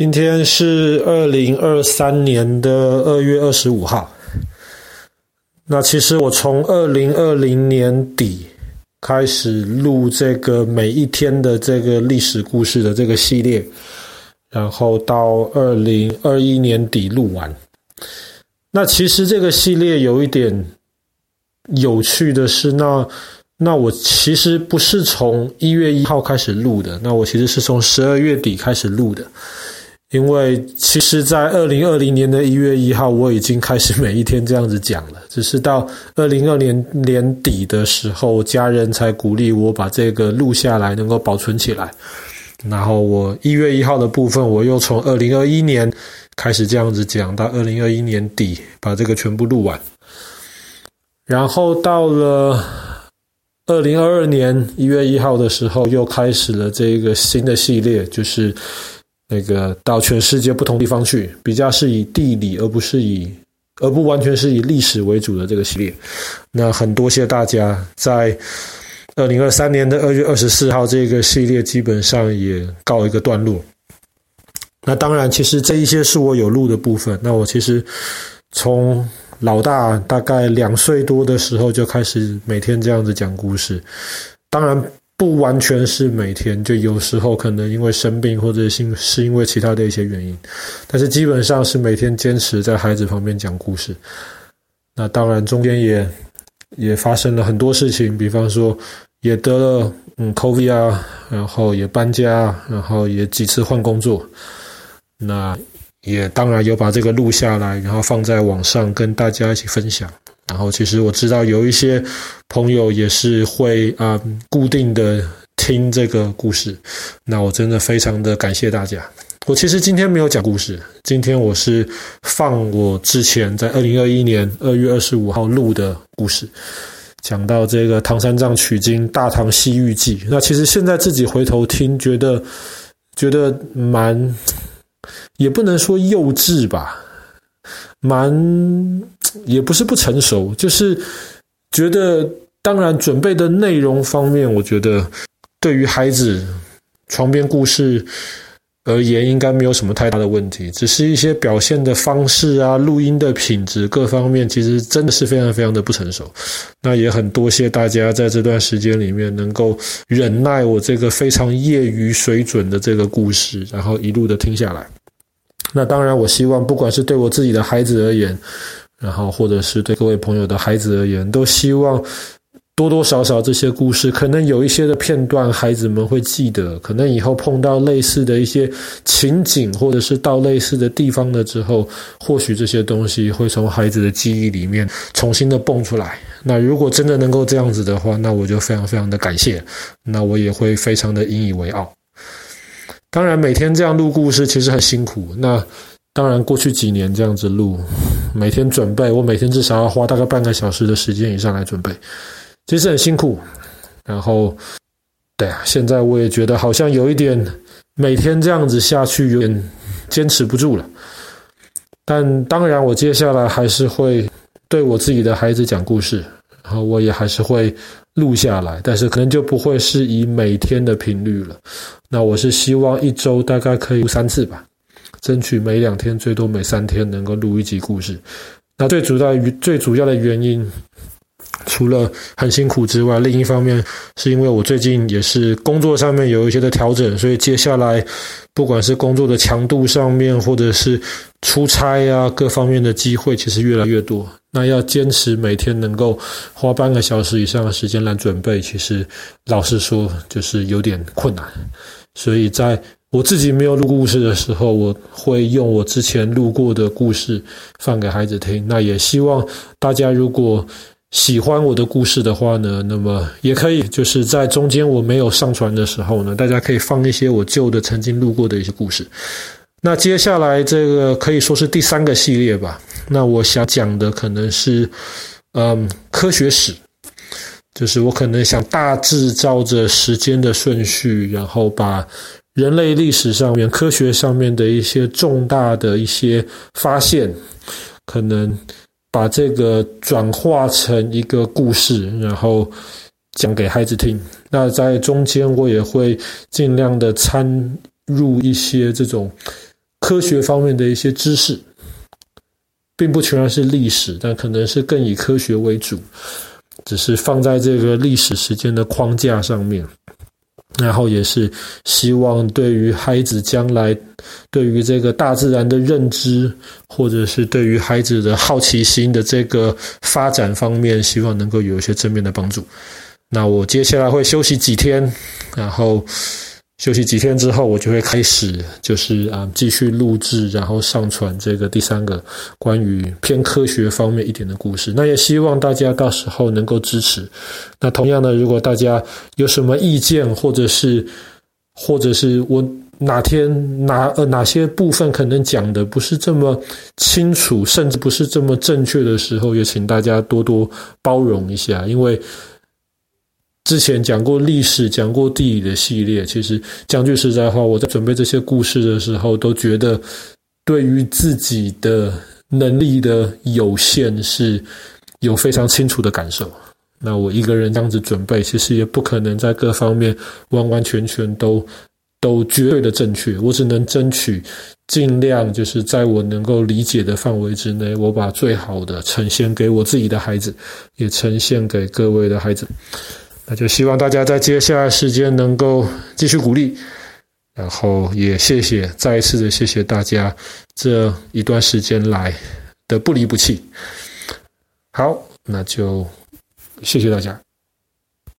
今天是二零二三年的二月二十五号。那其实我从二零二零年底开始录这个每一天的这个历史故事的这个系列，然后到二零二一年底录完。那其实这个系列有一点有趣的是，那那我其实不是从一月一号开始录的，那我其实是从十二月底开始录的。因为其实，在二零二零年的一月一号，我已经开始每一天这样子讲了。只是到二零二年年底的时候，家人才鼓励我把这个录下来，能够保存起来。然后我一月一号的部分，我又从二零二一年开始这样子讲，到二零二一年底把这个全部录完。然后到了二零二二年一月一号的时候，又开始了这个新的系列，就是。那个到全世界不同地方去，比较是以地理而不是以，而不完全是以历史为主的这个系列。那很多谢大家在二零二三年的二月二十四号，这个系列基本上也告一个段落。那当然，其实这一些是我有录的部分。那我其实从老大大概两岁多的时候就开始每天这样子讲故事，当然。不完全是每天，就有时候可能因为生病，或者是是因为其他的一些原因，但是基本上是每天坚持在孩子旁边讲故事。那当然中间也也发生了很多事情，比方说也得了嗯 COVID 啊，然后也搬家，然后也几次换工作。那也当然有把这个录下来，然后放在网上跟大家一起分享。然后，其实我知道有一些朋友也是会啊、固定的听这个故事，那我真的非常的感谢大家。我其实今天没有讲故事，今天我是放我之前在二零二一年二月二十五号录的故事，讲到这个唐三藏取经《大唐西域记》。那其实现在自己回头听，觉得觉得蛮，也不能说幼稚吧。蛮也不是不成熟，就是觉得，当然准备的内容方面，我觉得对于孩子床边故事而言，应该没有什么太大的问题。只是一些表现的方式啊，录音的品质各方面，其实真的是非常非常的不成熟。那也很多谢大家在这段时间里面能够忍耐我这个非常业余水准的这个故事，然后一路的听下来。那当然，我希望不管是对我自己的孩子而言，然后或者是对各位朋友的孩子而言，都希望多多少少这些故事，可能有一些的片段，孩子们会记得。可能以后碰到类似的一些情景，或者是到类似的地方了之后，或许这些东西会从孩子的记忆里面重新的蹦出来。那如果真的能够这样子的话，那我就非常非常的感谢，那我也会非常的引以为傲。当然，每天这样录故事其实很辛苦。那当然，过去几年这样子录，每天准备，我每天至少要花大概半个小时的时间以上来准备，其实很辛苦。然后，对啊，现在我也觉得好像有一点每天这样子下去有点坚持不住了。但当然，我接下来还是会对我自己的孩子讲故事，然后我也还是会。录下来，但是可能就不会是以每天的频率了。那我是希望一周大概可以录三次吧，争取每两天，最多每三天能够录一集故事。那最主要最主要的原因，除了很辛苦之外，另一方面是因为我最近也是工作上面有一些的调整，所以接下来不管是工作的强度上面，或者是出差啊各方面的机会，其实越来越多。那要坚持每天能够花半个小时以上的时间来准备，其实老实说就是有点困难。所以在我自己没有录故事的时候，我会用我之前录过的故事放给孩子听。那也希望大家如果喜欢我的故事的话呢，那么也可以就是在中间我没有上传的时候呢，大家可以放一些我旧的曾经录过的一些故事。那接下来这个可以说是第三个系列吧。那我想讲的可能是，嗯，科学史，就是我可能想大致照着时间的顺序，然后把人类历史上面、科学上面的一些重大的一些发现，可能把这个转化成一个故事，然后讲给孩子听。那在中间我也会尽量的参入一些这种。科学方面的一些知识，并不全然是历史，但可能是更以科学为主，只是放在这个历史时间的框架上面。然后也是希望对于孩子将来对于这个大自然的认知，或者是对于孩子的好奇心的这个发展方面，希望能够有一些正面的帮助。那我接下来会休息几天，然后。休息几天之后，我就会开始，就是啊，继续录制，然后上传这个第三个关于偏科学方面一点的故事。那也希望大家到时候能够支持。那同样的，如果大家有什么意见，或者是，或者是我哪天哪呃哪些部分可能讲的不是这么清楚，甚至不是这么正确的时候，也请大家多多包容一下，因为。之前讲过历史、讲过地理的系列，其实讲句实在话，我在准备这些故事的时候，都觉得对于自己的能力的有限是有非常清楚的感受。那我一个人这样子准备，其实也不可能在各方面完完全全都都绝对的正确。我只能争取尽量就是在我能够理解的范围之内，我把最好的呈现给我自己的孩子，也呈现给各位的孩子。那就希望大家在接下来时间能够继续鼓励，然后也谢谢，再一次的谢谢大家这一段时间来的不离不弃。好，那就谢谢大家。